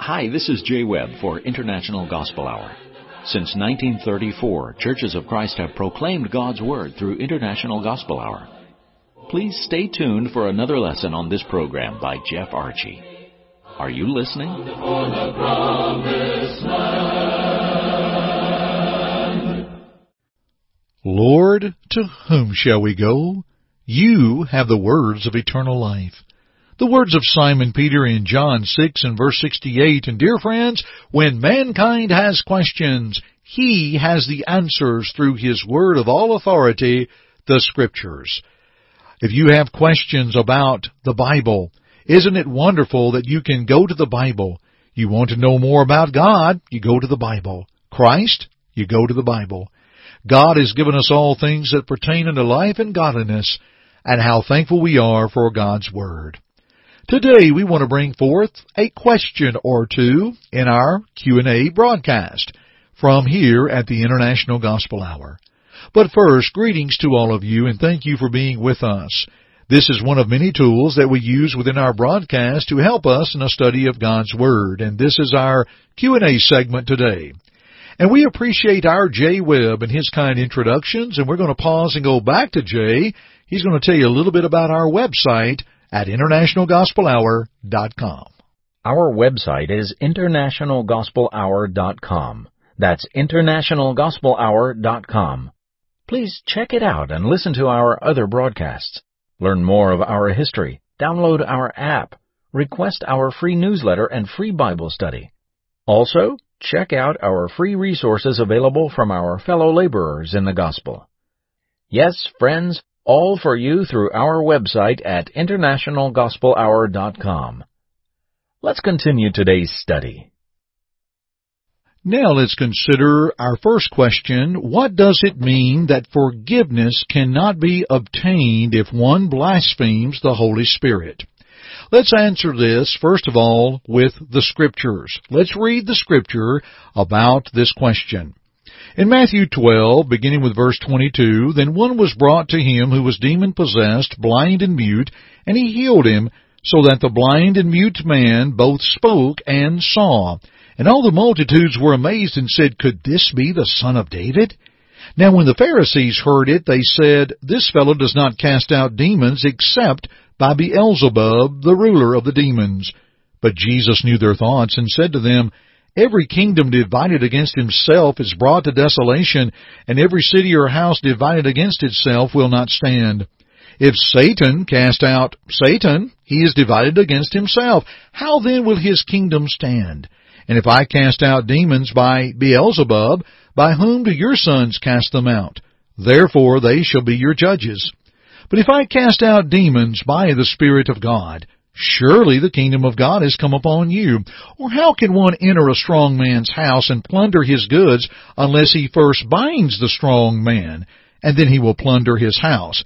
Hi, this is Jay Webb for International Gospel Hour. Since 1934, Churches of Christ have proclaimed God's Word through International Gospel Hour. Please stay tuned for another lesson on this program by Jeff Archie. Are you listening? Lord, to whom shall we go? You have the words of eternal life. The words of Simon Peter in John 6 and verse 68. And dear friends, when mankind has questions, he has the answers through his word of all authority, the Scriptures. If you have questions about the Bible, isn't it wonderful that you can go to the Bible? You want to know more about God, you go to the Bible. Christ, you go to the Bible. God has given us all things that pertain unto life and godliness, and how thankful we are for God's Word. Today we want to bring forth a question or two in our Q&A broadcast from here at the International Gospel Hour. But first, greetings to all of you and thank you for being with us. This is one of many tools that we use within our broadcast to help us in a study of God's Word, and this is our Q&A segment today. And we appreciate our Jay Webb and his kind introductions, and we're going to pause and go back to Jay. He's going to tell you a little bit about our website at internationalgospelhour.com. Our website is internationalgospelhour.com. That's internationalgospelhour.com. Please check it out and listen to our other broadcasts. Learn more of our history, download our app, request our free newsletter and free Bible study. Also, check out our free resources available from our fellow laborers in the gospel. Yes, friends, all for you through our website at internationalgospelhour.com. Let's continue today's study. Now let's consider our first question. What does it mean that forgiveness cannot be obtained if one blasphemes the Holy Spirit? Let's answer this, first of all, with the Scriptures. Let's read the Scripture about this question. In Matthew 12, beginning with verse 22, Then one was brought to him who was demon possessed, blind and mute, and he healed him, so that the blind and mute man both spoke and saw. And all the multitudes were amazed and said, Could this be the son of David? Now when the Pharisees heard it, they said, This fellow does not cast out demons except by Beelzebub, the ruler of the demons. But Jesus knew their thoughts and said to them, Every kingdom divided against himself is brought to desolation, and every city or house divided against itself will not stand. If Satan cast out Satan, he is divided against himself. How then will his kingdom stand? And if I cast out demons by Beelzebub, by whom do your sons cast them out? Therefore they shall be your judges. But if I cast out demons by the Spirit of God, surely the kingdom of God has come upon you. Or how can one enter a strong man's house and plunder his goods unless he first binds the strong man, and then he will plunder his house?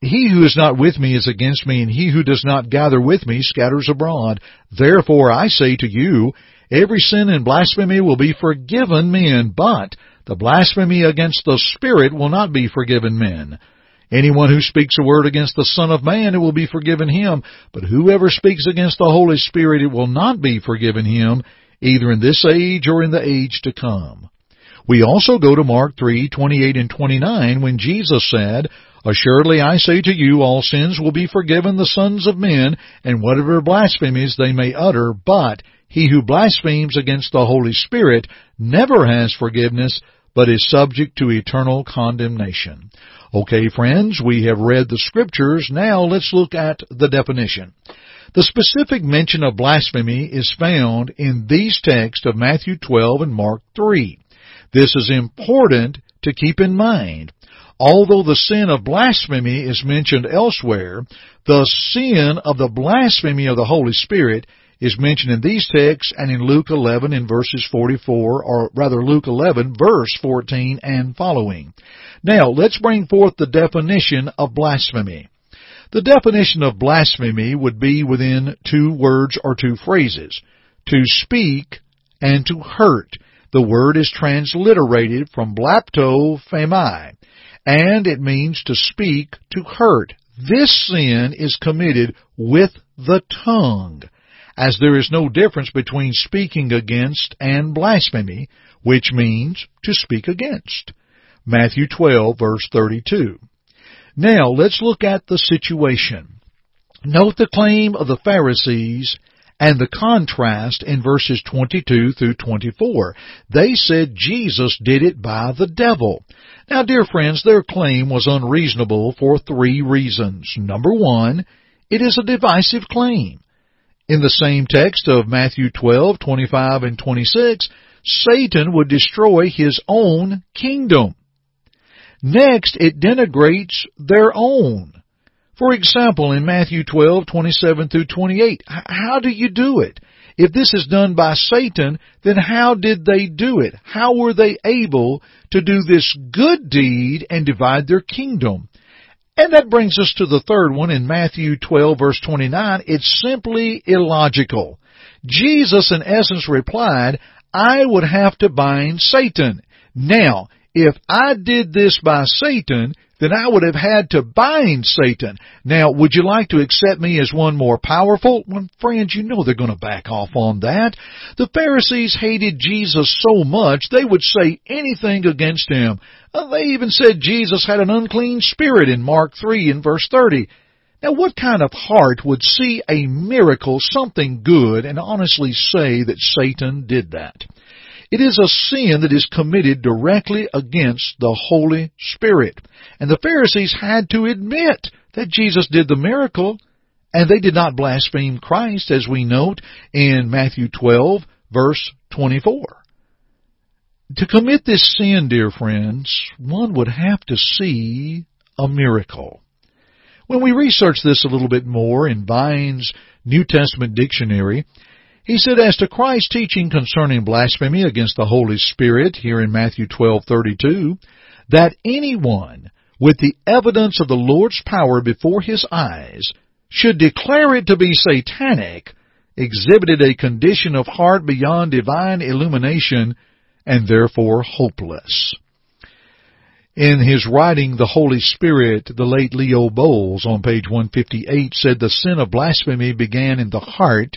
He who is not with me is against me, and he who does not gather with me scatters abroad. Therefore I say to you, Every sin and blasphemy will be forgiven men, but the blasphemy against the Spirit will not be forgiven men. Anyone who speaks a word against the Son of Man, it will be forgiven him, but whoever speaks against the Holy Spirit, it will not be forgiven him, either in this age or in the age to come. We also go to Mark 3:28 and 29 when Jesus said, Assuredly I say to you, all sins will be forgiven the sons of men, and whatever blasphemies they may utter, but he who blasphemes against the Holy Spirit never has forgiveness, but is subject to eternal condemnation. Okay, friends, we have read the scriptures. Now let's look at the definition. The specific mention of blasphemy is found in these texts of Matthew 12 and Mark 3. This is important to keep in mind. Although the sin of blasphemy is mentioned elsewhere, the sin of the blasphemy of the Holy Spirit is mentioned in these texts and in Luke 11 in verses 44, or rather Luke 11 verse 14 and following. Now, let's bring forth the definition of blasphemy. The definition of blasphemy would be within two words or two phrases. To speak and to hurt. The word is transliterated from blapto and it means to speak to hurt. This sin is committed with the tongue, as there is no difference between speaking against and blasphemy, which means to speak against. Matthew 12 verse 32. Now let's look at the situation. Note the claim of the Pharisees and the contrast in verses 22 through 24. They said Jesus did it by the devil. Now, dear friends, their claim was unreasonable for three reasons. Number one, it is a divisive claim. In the same text of Matthew 12, 25 and 26, Satan would destroy his own kingdom. Next, it denigrates their own. For example, in Matthew 12:27 through 28, how do you do it? If this is done by Satan, then how did they do it? How were they able to do this good deed and divide their kingdom? And that brings us to the third one in Matthew 12 verse 29. It's simply illogical. Jesus in essence replied, I would have to bind Satan. Now, if I did this by Satan, then I would have had to bind Satan. Now, would you like to accept me as one more powerful? Well, friends, you know they're going to back off on that. The Pharisees hated Jesus so much they would say anything against him. Uh, they even said Jesus had an unclean spirit in Mark 3 and verse 30. Now, what kind of heart would see a miracle, something good, and honestly say that Satan did that? It is a sin that is committed directly against the Holy Spirit. And the Pharisees had to admit that Jesus did the miracle, and they did not blaspheme Christ, as we note in Matthew 12, verse 24. To commit this sin, dear friends, one would have to see a miracle. When we research this a little bit more in Vine's New Testament dictionary, he said, as to Christ's teaching concerning blasphemy against the Holy Spirit here in Matthew 12:32, that anyone with the evidence of the Lord's power before his eyes should declare it to be satanic, exhibited a condition of heart beyond divine illumination and therefore hopeless. In his writing, The Holy Spirit, the late Leo Boles on page 158 said the sin of blasphemy began in the heart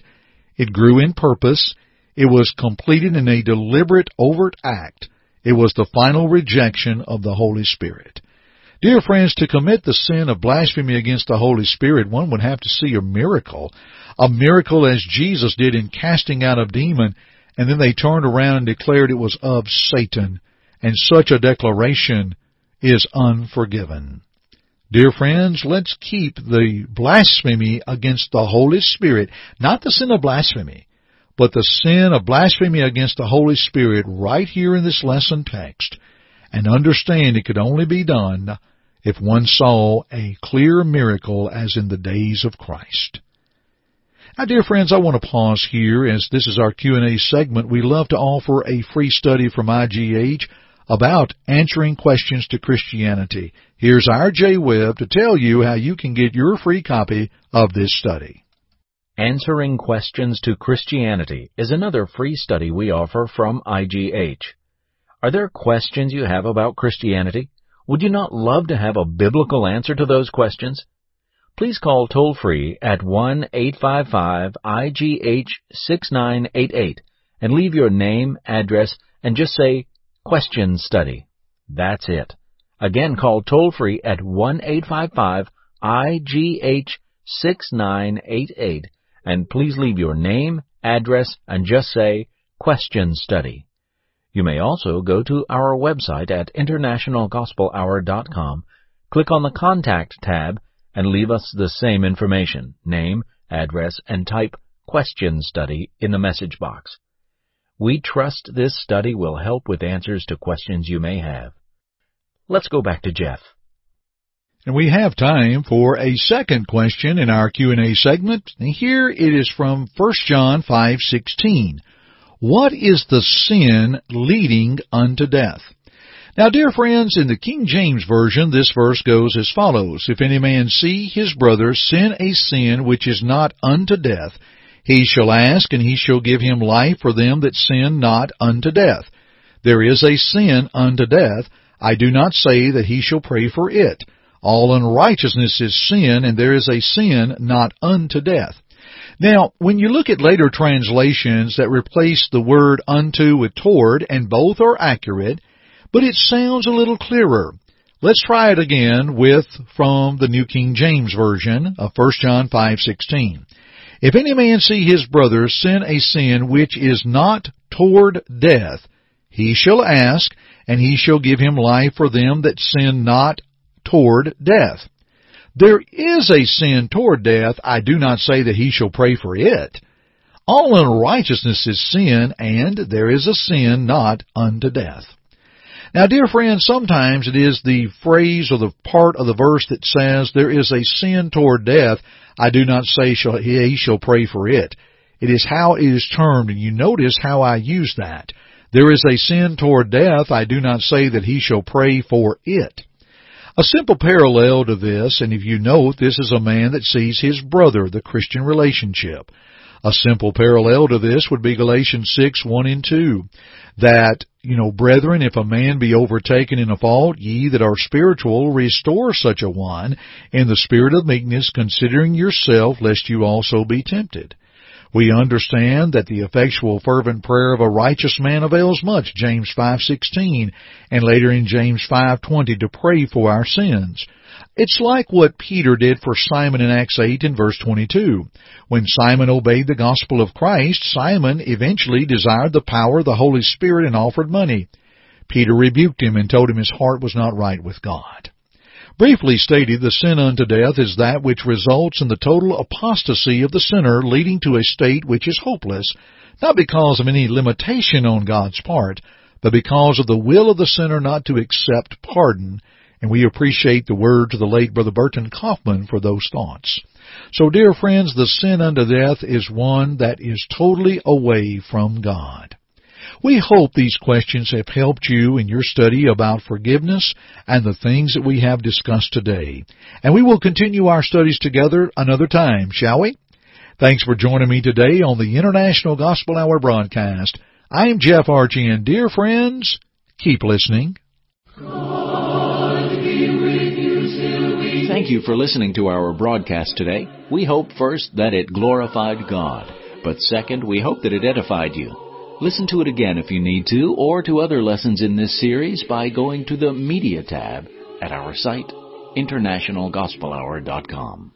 it grew in purpose. It was completed in a deliberate, overt act. It was the final rejection of the Holy Spirit. Dear friends, to commit the sin of blasphemy against the Holy Spirit, one would have to see a miracle. A miracle as Jesus did in casting out a demon, and then they turned around and declared it was of Satan. And such a declaration is unforgiven. Dear friends, let's keep the blasphemy against the Holy Spirit, not the sin of blasphemy, but the sin of blasphemy against the Holy Spirit right here in this lesson text, and understand it could only be done if one saw a clear miracle as in the days of Christ. Now, dear friends, I want to pause here as this is our Q&A segment. We love to offer a free study from IGH about answering questions to Christianity. Here's our Jay Webb to tell you how you can get your free copy of this study. Answering Questions to Christianity is another free study we offer from IGH. Are there questions you have about Christianity? Would you not love to have a biblical answer to those questions? Please call toll free at 1 855 IGH 6988 and leave your name, address, and just say Question Study. That's it. Again, call toll free at 1-855-IGH-6988 and please leave your name, address, and just say Question Study. You may also go to our website at internationalgospelhour.com, click on the Contact tab, and leave us the same information, name, address, and type Question Study in the message box. We trust this study will help with answers to questions you may have. Let's go back to Jeff. And we have time for a second question in our Q&A segment. And here it is from 1 John 5:16. What is the sin leading unto death? Now, dear friends, in the King James Version, this verse goes as follows. If any man see his brother sin a sin which is not unto death, he shall ask, and he shall give him life for them that sin not unto death. There is a sin unto death. I do not say that he shall pray for it. All unrighteousness is sin, and there is a sin not unto death. Now, when you look at later translations that replace the word unto with toward, and both are accurate, but it sounds a little clearer. Let's try it again with from the New King James Version of 1 John 5:16. If any man see his brother sin a sin which is not toward death, he shall ask, and he shall give him life for them that sin not toward death. There is a sin toward death. I do not say that he shall pray for it. All unrighteousness is sin, and there is a sin not unto death. Now, dear friends, sometimes it is the phrase or the part of the verse that says, there is a sin toward death. I do not say shall, he shall pray for it. It is how it is termed, and you notice how I use that. There is a sin toward death. I do not say that he shall pray for it. A simple parallel to this, and if you note, this is a man that sees his brother, the Christian relationship. A simple parallel to this would be Galatians 6, 1 and 2. That, you know, brethren, if a man be overtaken in a fault, ye that are spiritual, restore such a one in the spirit of meekness, considering yourself, lest you also be tempted. We understand that the effectual fervent prayer of a righteous man avails much, James 5:16, and later in James 5:20 to pray for our sins. It's like what Peter did for Simon in Acts 8 and verse 22. When Simon obeyed the gospel of Christ, Simon eventually desired the power of the Holy Spirit and offered money. Peter rebuked him and told him his heart was not right with God. Briefly stated, the sin unto death is that which results in the total apostasy of the sinner, leading to a state which is hopeless, not because of any limitation on God's part, but because of the will of the sinner not to accept pardon. And we appreciate the words of the late Brother Burton Coffman for those thoughts. So dear friends, the sin unto death is one that is totally away from God. We hope these questions have helped you in your study about forgiveness and the things that we have discussed today. And we will continue our studies together another time, shall we? Thanks for joining me today on the International Gospel Hour broadcast. I am Jeff Archie and dear friends, keep listening. Thank you for listening to our broadcast today. We hope first that it glorified God, but second, we hope that it edified you. Listen to it again if you need to, or to other lessons in this series by going to the Media tab at our site, internationalgospelhour.com.